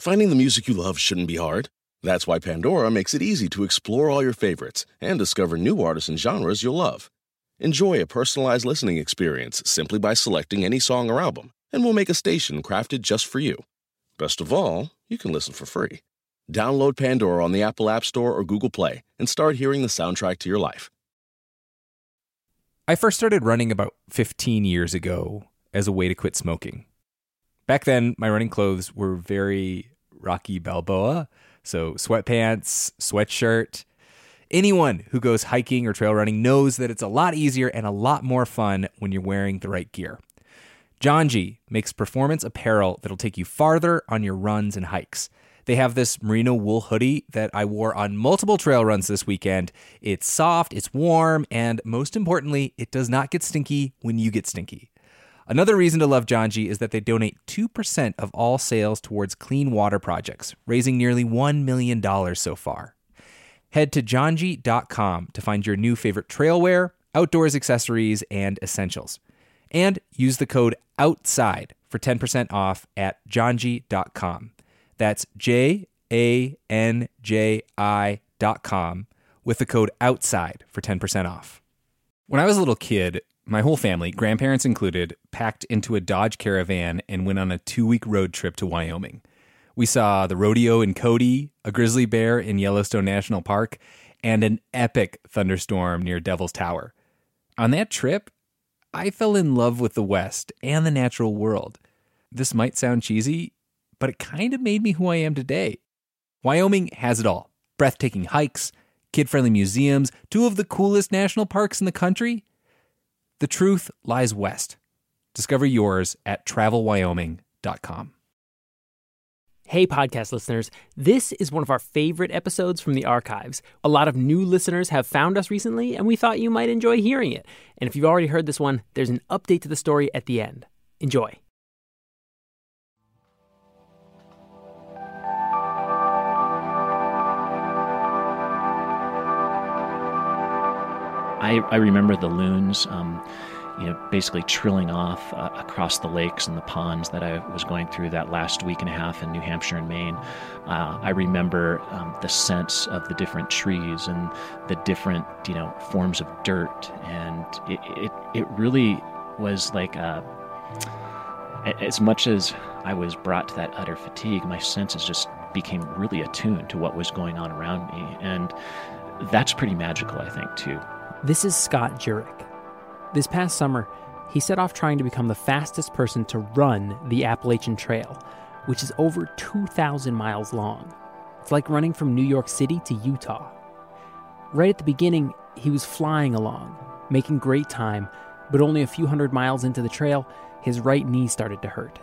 Finding the music you love shouldn't be hard. That's why Pandora makes it easy to explore all your favorites and discover new artists and genres you'll love. Enjoy a personalized listening experience simply by selecting any song or album, and we'll make a station crafted just for you. Best of all, you can listen for free. Download Pandora on the Apple App Store or Google Play and start hearing the soundtrack to your life. I first started running about 15 years ago as a way to quit smoking. Back then, my running clothes were very Rocky Balboa. So, sweatpants, sweatshirt. Anyone who goes hiking or trail running knows that it's a lot easier and a lot more fun when you're wearing the right gear. Janji makes performance apparel that'll take you farther on your runs and hikes. They have this merino wool hoodie that I wore on multiple trail runs this weekend. It's soft, it's warm, and most importantly, it does not get stinky when you get stinky. Another reason to love Janji is that they donate 2% of all sales towards clean water projects, raising nearly $1 million so far. Head to janji.com to find your new favorite trailwear, outdoors accessories, and essentials. And use the code OUTSIDE for 10% off at janji.com. That's J A N J I.com with the code OUTSIDE for 10% off. When I was a little kid, my whole family, grandparents included, packed into a Dodge Caravan and went on a two week road trip to Wyoming. We saw the rodeo in Cody, a grizzly bear in Yellowstone National Park, and an epic thunderstorm near Devil's Tower. On that trip, I fell in love with the West and the natural world. This might sound cheesy, but it kind of made me who I am today. Wyoming has it all breathtaking hikes, kid friendly museums, two of the coolest national parks in the country, the truth lies west. Discover yours at travelwyoming.com. Hey, podcast listeners. This is one of our favorite episodes from the archives. A lot of new listeners have found us recently, and we thought you might enjoy hearing it. And if you've already heard this one, there's an update to the story at the end. Enjoy. I, I remember the loons, um, you know, basically trilling off uh, across the lakes and the ponds that I was going through that last week and a half in New Hampshire and Maine. Uh, I remember um, the scents of the different trees and the different, you know, forms of dirt, and it it, it really was like a, as much as I was brought to that utter fatigue, my senses just became really attuned to what was going on around me, and that's pretty magical, I think, too. This is Scott Jurek. This past summer, he set off trying to become the fastest person to run the Appalachian Trail, which is over 2,000 miles long. It's like running from New York City to Utah. Right at the beginning, he was flying along, making great time, but only a few hundred miles into the trail, his right knee started to hurt.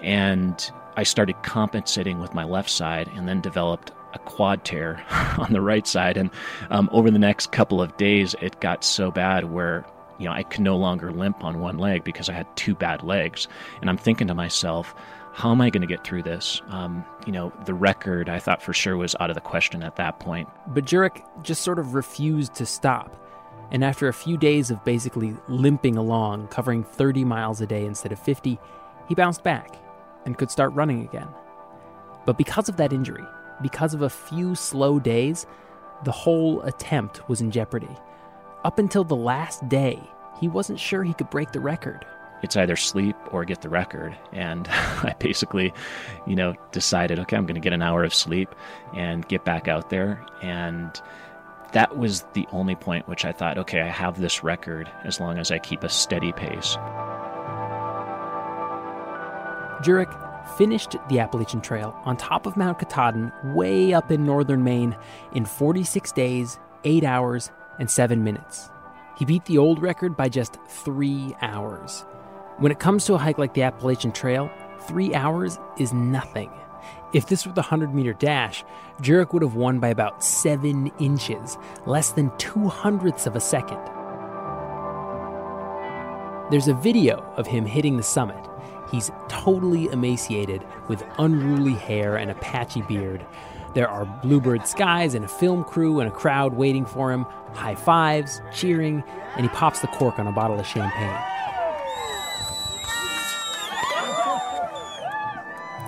And I started compensating with my left side and then developed a quad tear on the right side. And um, over the next couple of days, it got so bad where you know I could no longer limp on one leg because I had two bad legs. And I'm thinking to myself, how am I going to get through this? Um, you know, the record I thought for sure was out of the question at that point. But Jurek just sort of refused to stop. And after a few days of basically limping along, covering 30 miles a day instead of 50, he bounced back and could start running again. But because of that injury, because of a few slow days, the whole attempt was in jeopardy. Up until the last day, he wasn't sure he could break the record. It's either sleep or get the record. And I basically, you know, decided, okay, I'm going to get an hour of sleep and get back out there. And that was the only point which I thought, okay, I have this record as long as I keep a steady pace. Jurek finished the Appalachian Trail on top of Mount Katahdin, way up in northern Maine, in 46 days, 8 hours, and 7 minutes. He beat the old record by just 3 hours. When it comes to a hike like the Appalachian Trail, 3 hours is nothing. If this were the 100 meter dash, Jurek would have won by about 7 inches, less than two hundredths of a second. There's a video of him hitting the summit. He's totally emaciated with unruly hair and a patchy beard. There are bluebird skies and a film crew and a crowd waiting for him, high fives, cheering, and he pops the cork on a bottle of champagne.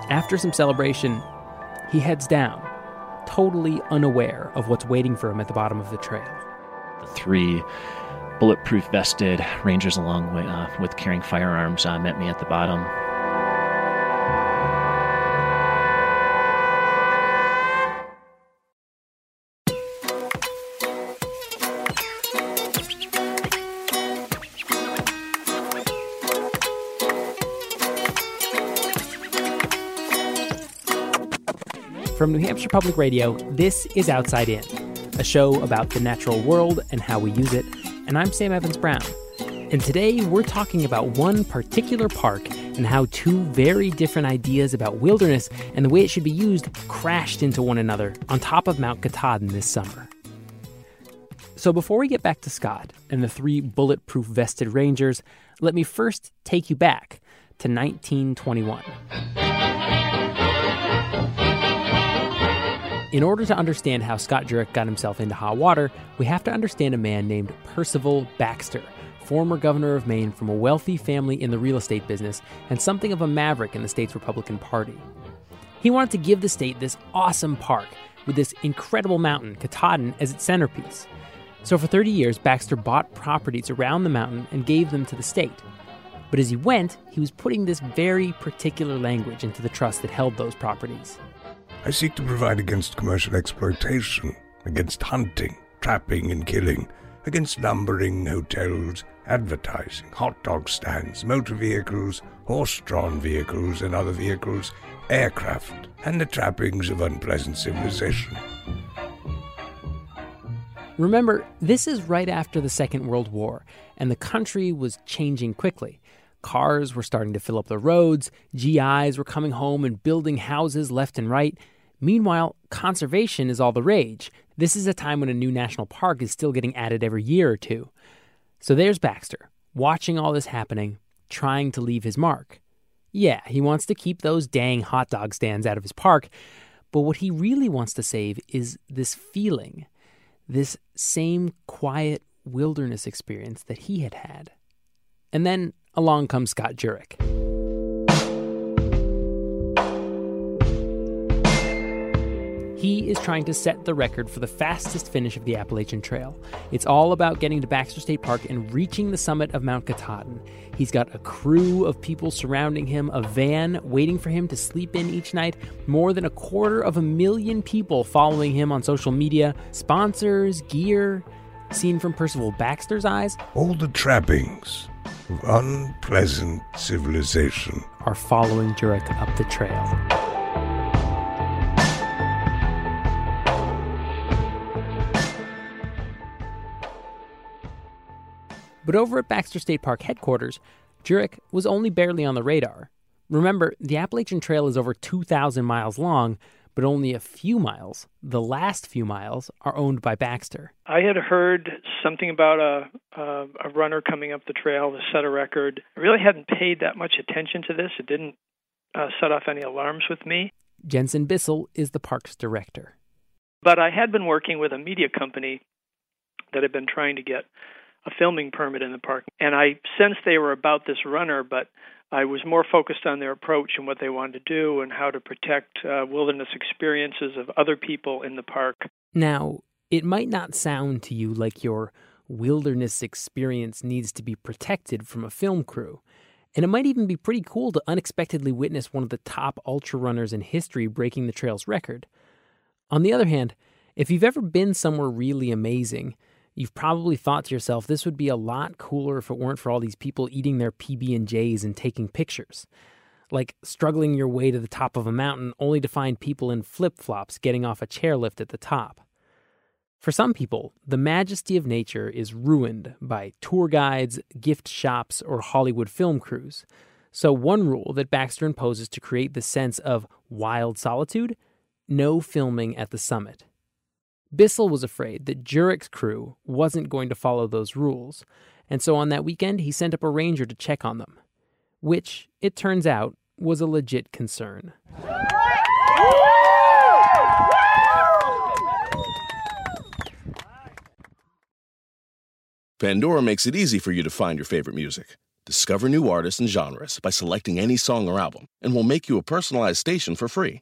After some celebration, he heads down, totally unaware of what's waiting for him at the bottom of the trail. The three bulletproof vested rangers, along with, uh, with carrying firearms, uh, met me at the bottom. From New Hampshire Public Radio, this is Outside In, a show about the natural world and how we use it. And I'm Sam Evans Brown. And today we're talking about one particular park and how two very different ideas about wilderness and the way it should be used crashed into one another on top of Mount Katahdin this summer. So before we get back to Scott and the three bulletproof vested rangers, let me first take you back to 1921. In order to understand how Scott Jurek got himself into hot water, we have to understand a man named Percival Baxter, former governor of Maine from a wealthy family in the real estate business and something of a maverick in the state's Republican Party. He wanted to give the state this awesome park with this incredible mountain, Katahdin, as its centerpiece. So for 30 years, Baxter bought properties around the mountain and gave them to the state. But as he went, he was putting this very particular language into the trust that held those properties. I seek to provide against commercial exploitation, against hunting, trapping, and killing, against lumbering, hotels, advertising, hot dog stands, motor vehicles, horse drawn vehicles, and other vehicles, aircraft, and the trappings of unpleasant civilization. Remember, this is right after the Second World War, and the country was changing quickly. Cars were starting to fill up the roads, GIs were coming home and building houses left and right. Meanwhile, conservation is all the rage. This is a time when a new national park is still getting added every year or two. So there's Baxter, watching all this happening, trying to leave his mark. Yeah, he wants to keep those dang hot dog stands out of his park, but what he really wants to save is this feeling, this same quiet wilderness experience that he had had. And then along comes Scott Jurek. He is trying to set the record for the fastest finish of the Appalachian Trail. It's all about getting to Baxter State Park and reaching the summit of Mount Katahdin. He's got a crew of people surrounding him, a van waiting for him to sleep in each night, more than a quarter of a million people following him on social media, sponsors, gear. Seen from Percival Baxter's eyes, all the trappings of unpleasant civilization are following Jurek up the trail. But over at Baxter State Park headquarters, Jurek was only barely on the radar. Remember, the Appalachian Trail is over 2,000 miles long, but only a few miles, the last few miles, are owned by Baxter. I had heard something about a, a, a runner coming up the trail to set a record. I really hadn't paid that much attention to this. It didn't uh, set off any alarms with me. Jensen Bissell is the park's director. But I had been working with a media company that had been trying to get a filming permit in the park. And I sensed they were about this runner, but I was more focused on their approach and what they wanted to do and how to protect uh, wilderness experiences of other people in the park. Now, it might not sound to you like your wilderness experience needs to be protected from a film crew. And it might even be pretty cool to unexpectedly witness one of the top ultra runners in history breaking the trail's record. On the other hand, if you've ever been somewhere really amazing, You've probably thought to yourself, this would be a lot cooler if it weren't for all these people eating their PB&Js and taking pictures. Like struggling your way to the top of a mountain only to find people in flip-flops getting off a chairlift at the top. For some people, the majesty of nature is ruined by tour guides, gift shops, or Hollywood film crews. So, one rule that Baxter imposes to create the sense of wild solitude no filming at the summit. Bissell was afraid that Jurek's crew wasn't going to follow those rules, and so on that weekend he sent up a ranger to check on them, which, it turns out, was a legit concern. Pandora makes it easy for you to find your favorite music. Discover new artists and genres by selecting any song or album, and we'll make you a personalized station for free.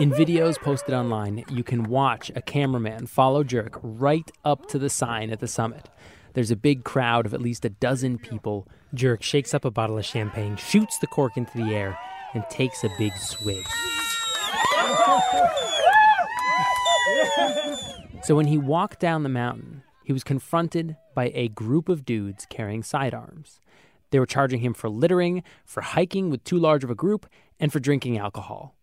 In videos posted online, you can watch a cameraman follow Jurek right up to the sign at the summit. There's a big crowd of at least a dozen people. Jurek shakes up a bottle of champagne, shoots the cork into the air, and takes a big swig. So when he walked down the mountain, he was confronted by a group of dudes carrying sidearms. They were charging him for littering, for hiking with too large of a group, and for drinking alcohol.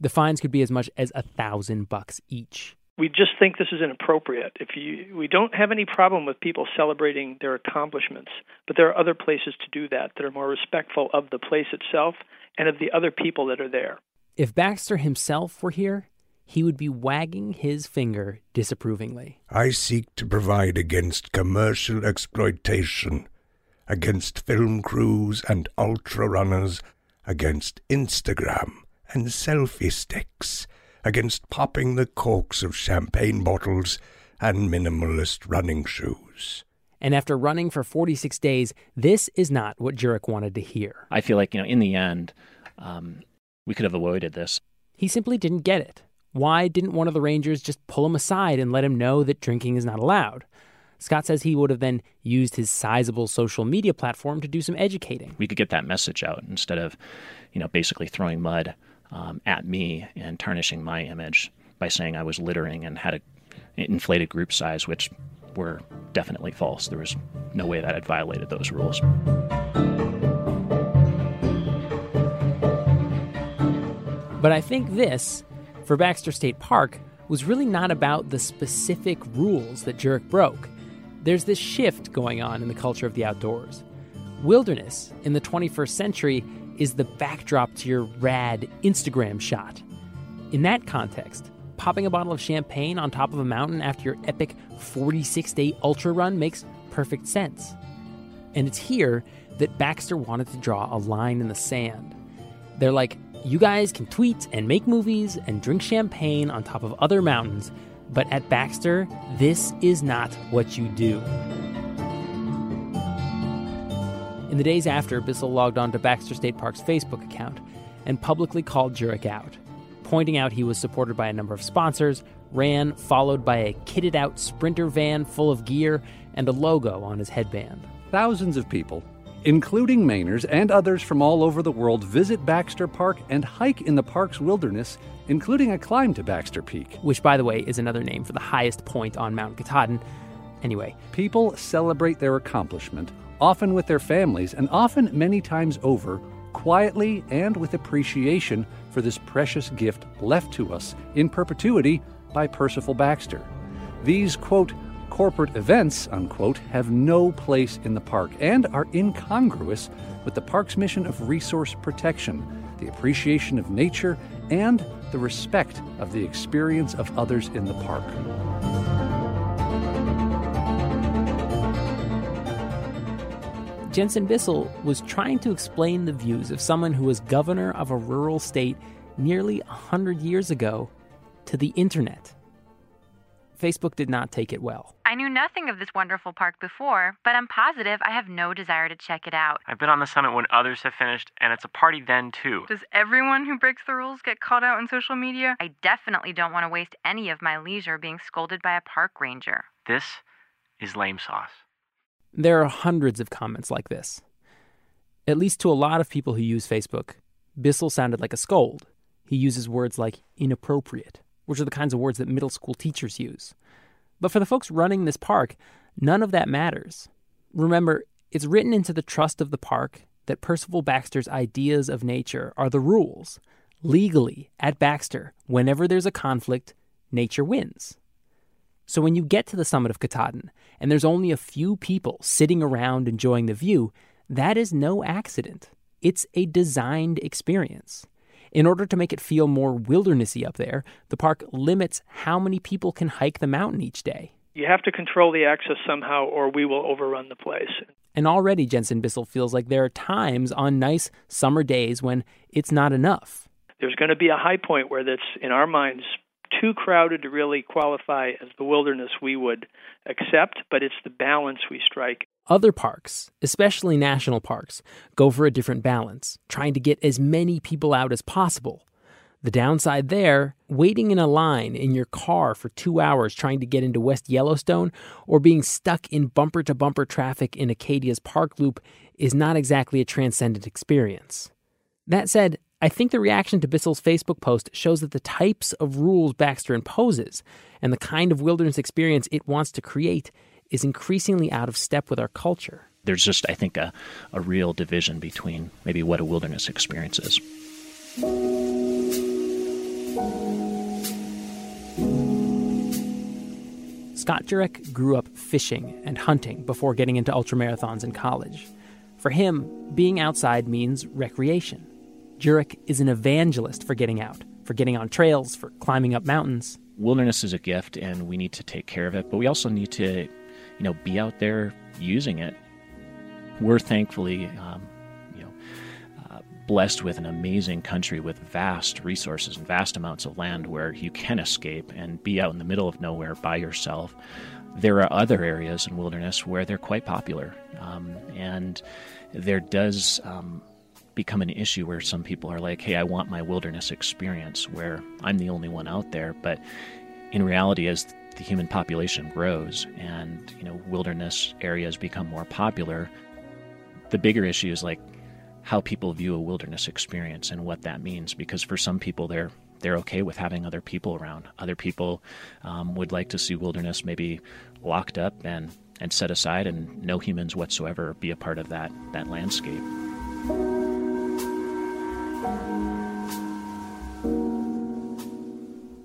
The fines could be as much as a thousand bucks each. We just think this is inappropriate. If you, we don't have any problem with people celebrating their accomplishments, but there are other places to do that that are more respectful of the place itself and of the other people that are there. If Baxter himself were here, he would be wagging his finger disapprovingly. I seek to provide against commercial exploitation, against film crews and ultra runners, against Instagram and selfie sticks, against popping the corks of champagne bottles and minimalist running shoes. And after running for 46 days, this is not what Jurek wanted to hear. I feel like, you know, in the end, um, we could have avoided this. He simply didn't get it. Why didn't one of the Rangers just pull him aside and let him know that drinking is not allowed? Scott says he would have then used his sizable social media platform to do some educating. We could get that message out instead of, you know, basically throwing mud um, at me and tarnishing my image by saying I was littering and had an inflated group size, which were definitely false. There was no way that I'd violated those rules. But I think this, for Baxter State Park, was really not about the specific rules that Jurek broke. There's this shift going on in the culture of the outdoors. Wilderness in the 21st century is the backdrop to your rad Instagram shot. In that context, popping a bottle of champagne on top of a mountain after your epic 46 day ultra run makes perfect sense. And it's here that Baxter wanted to draw a line in the sand. They're like, you guys can tweet and make movies and drink champagne on top of other mountains, but at Baxter, this is not what you do. In the days after, Bissell logged on to Baxter State Park's Facebook account and publicly called Jurek out, pointing out he was supported by a number of sponsors, ran followed by a kitted out sprinter van full of gear and a logo on his headband. Thousands of people, including Mainers and others from all over the world, visit Baxter Park and hike in the park's wilderness, including a climb to Baxter Peak. Which, by the way, is another name for the highest point on Mount Katahdin. Anyway, people celebrate their accomplishment often with their families, and often many times over, quietly and with appreciation for this precious gift left to us in perpetuity by Percival Baxter. These, quote, corporate events, unquote, have no place in the park and are incongruous with the park's mission of resource protection, the appreciation of nature, and the respect of the experience of others in the park. Jensen Bissell was trying to explain the views of someone who was governor of a rural state nearly 100 years ago to the internet. Facebook did not take it well. I knew nothing of this wonderful park before, but I'm positive I have no desire to check it out. I've been on the summit when others have finished, and it's a party then, too. Does everyone who breaks the rules get called out on social media? I definitely don't want to waste any of my leisure being scolded by a park ranger. This is lame sauce. There are hundreds of comments like this. At least to a lot of people who use Facebook, Bissell sounded like a scold. He uses words like inappropriate, which are the kinds of words that middle school teachers use. But for the folks running this park, none of that matters. Remember, it's written into the trust of the park that Percival Baxter's ideas of nature are the rules. Legally, at Baxter, whenever there's a conflict, nature wins. So when you get to the summit of Katahdin and there's only a few people sitting around enjoying the view, that is no accident. It's a designed experience. In order to make it feel more wildernessy up there, the park limits how many people can hike the mountain each day. You have to control the access somehow, or we will overrun the place. And already Jensen Bissell feels like there are times on nice summer days when it's not enough. There's going to be a high point where that's, in our minds, too crowded to really qualify as the wilderness we would accept, but it's the balance we strike. Other parks, especially national parks, go for a different balance, trying to get as many people out as possible. The downside there, waiting in a line in your car for two hours trying to get into West Yellowstone or being stuck in bumper to bumper traffic in Acadia's park loop is not exactly a transcendent experience. That said, I think the reaction to Bissell's Facebook post shows that the types of rules Baxter imposes and the kind of wilderness experience it wants to create is increasingly out of step with our culture. There's just, I think, a, a real division between maybe what a wilderness experience is. Scott Jurek grew up fishing and hunting before getting into ultramarathons in college. For him, being outside means recreation. Jurek is an evangelist for getting out, for getting on trails, for climbing up mountains. Wilderness is a gift and we need to take care of it, but we also need to, you know, be out there using it. We're thankfully, um, you know, uh, blessed with an amazing country with vast resources and vast amounts of land where you can escape and be out in the middle of nowhere by yourself. There are other areas in wilderness where they're quite popular, um, and there does um, become an issue where some people are like, hey, I want my wilderness experience where I'm the only one out there. But in reality, as the human population grows and you know wilderness areas become more popular, the bigger issue is like how people view a wilderness experience and what that means. Because for some people, they're they're okay with having other people around. Other people um, would like to see wilderness maybe locked up and and set aside, and no humans whatsoever be a part of that that landscape.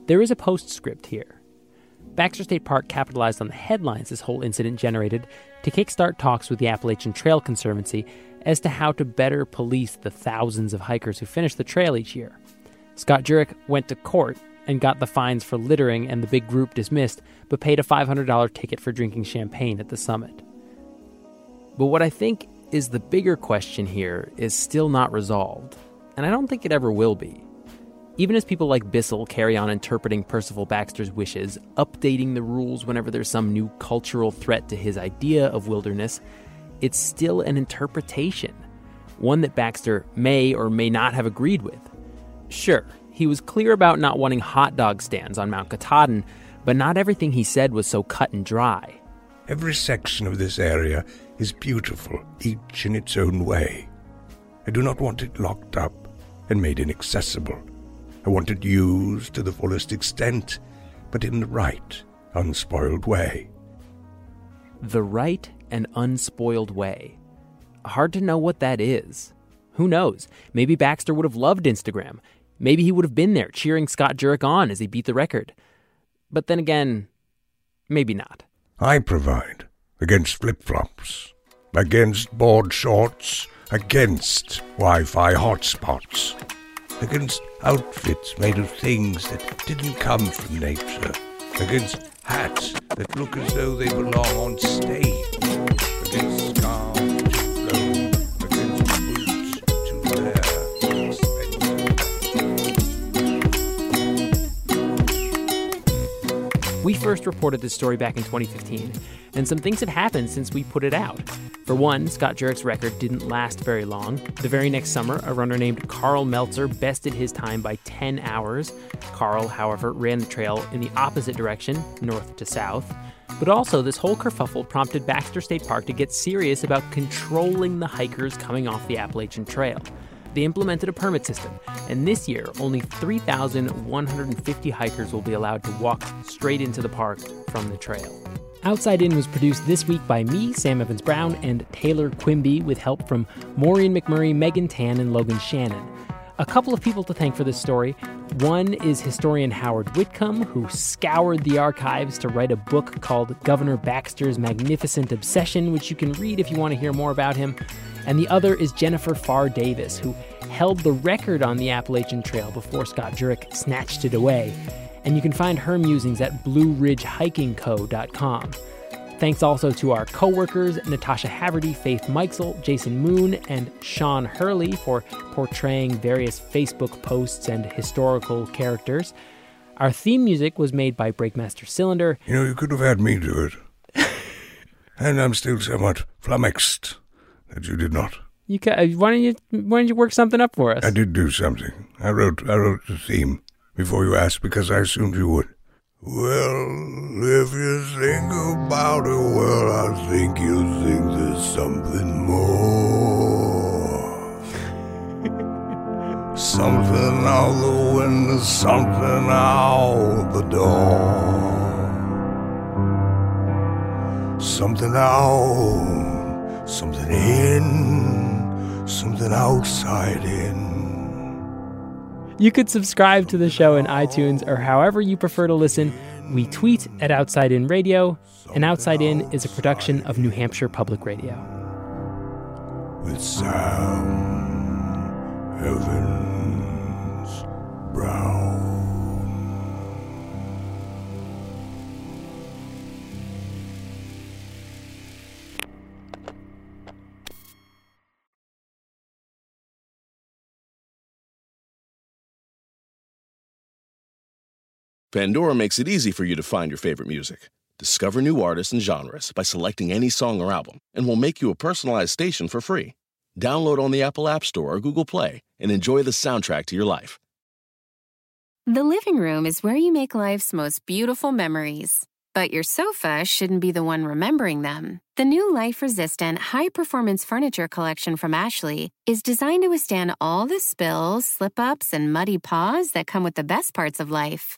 There is a postscript here. Baxter State Park capitalized on the headlines this whole incident generated to kickstart talks with the Appalachian Trail Conservancy as to how to better police the thousands of hikers who finish the trail each year. Scott Jurek went to court and got the fines for littering and the big group dismissed, but paid a $500 ticket for drinking champagne at the summit. But what I think is the bigger question here is still not resolved, and I don't think it ever will be. Even as people like Bissell carry on interpreting Percival Baxter's wishes, updating the rules whenever there's some new cultural threat to his idea of wilderness, it's still an interpretation, one that Baxter may or may not have agreed with. Sure, he was clear about not wanting hot dog stands on Mount Katahdin, but not everything he said was so cut and dry. Every section of this area is beautiful, each in its own way. I do not want it locked up and made inaccessible. I want it used to the fullest extent, but in the right, unspoiled way. The right and unspoiled way. Hard to know what that is. Who knows? Maybe Baxter would have loved Instagram. Maybe he would have been there cheering Scott Jurek on as he beat the record. But then again, maybe not. I provide against flip flops, against board shorts, against Wi Fi hotspots, against outfits made of things that didn't come from nature, against hats that look as though they belong on stage, against scarves We first reported this story back in 2015, and some things have happened since we put it out. For one, Scott Jurek's record didn't last very long. The very next summer, a runner named Karl Meltzer bested his time by 10 hours. Karl, however, ran the trail in the opposite direction, north to south. But also, this whole kerfuffle prompted Baxter State Park to get serious about controlling the hikers coming off the Appalachian Trail. They implemented a permit system, and this year, only 3,150 hikers will be allowed to walk straight into the park from the trail. Outside In was produced this week by me, Sam Evans Brown, and Taylor Quimby, with help from Maureen McMurray, Megan Tan, and Logan Shannon. A couple of people to thank for this story. One is historian Howard Whitcomb, who scoured the archives to write a book called Governor Baxter's Magnificent Obsession, which you can read if you want to hear more about him. And the other is Jennifer Pharr Davis, who held the record on the Appalachian Trail before Scott Jurek snatched it away. And you can find her musings at BlueRidgeHikingCo.com. Thanks also to our co-workers Natasha Haverty, Faith Meixell, Jason Moon, and Sean Hurley for portraying various Facebook posts and historical characters. Our theme music was made by Breakmaster Cylinder. You know, you could have had me do it. and I'm still somewhat flummoxed that you did not. You ca- uh, why don't you why don't you work something up for us? I did do something. I wrote I wrote the theme before you asked because I assumed you would. Well, if you think about it, well, I think you think there's something more. something out the window, something out the door. Something out, something in, something outside in. You could subscribe to the show in iTunes or however you prefer to listen. We tweet at Outside In Radio, and Outside In is a production of New Hampshire Public Radio. With Sam Evans Brown. Pandora makes it easy for you to find your favorite music. Discover new artists and genres by selecting any song or album, and we'll make you a personalized station for free. Download on the Apple App Store or Google Play and enjoy the soundtrack to your life. The living room is where you make life's most beautiful memories. But your sofa shouldn't be the one remembering them. The new life resistant, high performance furniture collection from Ashley is designed to withstand all the spills, slip ups, and muddy paws that come with the best parts of life.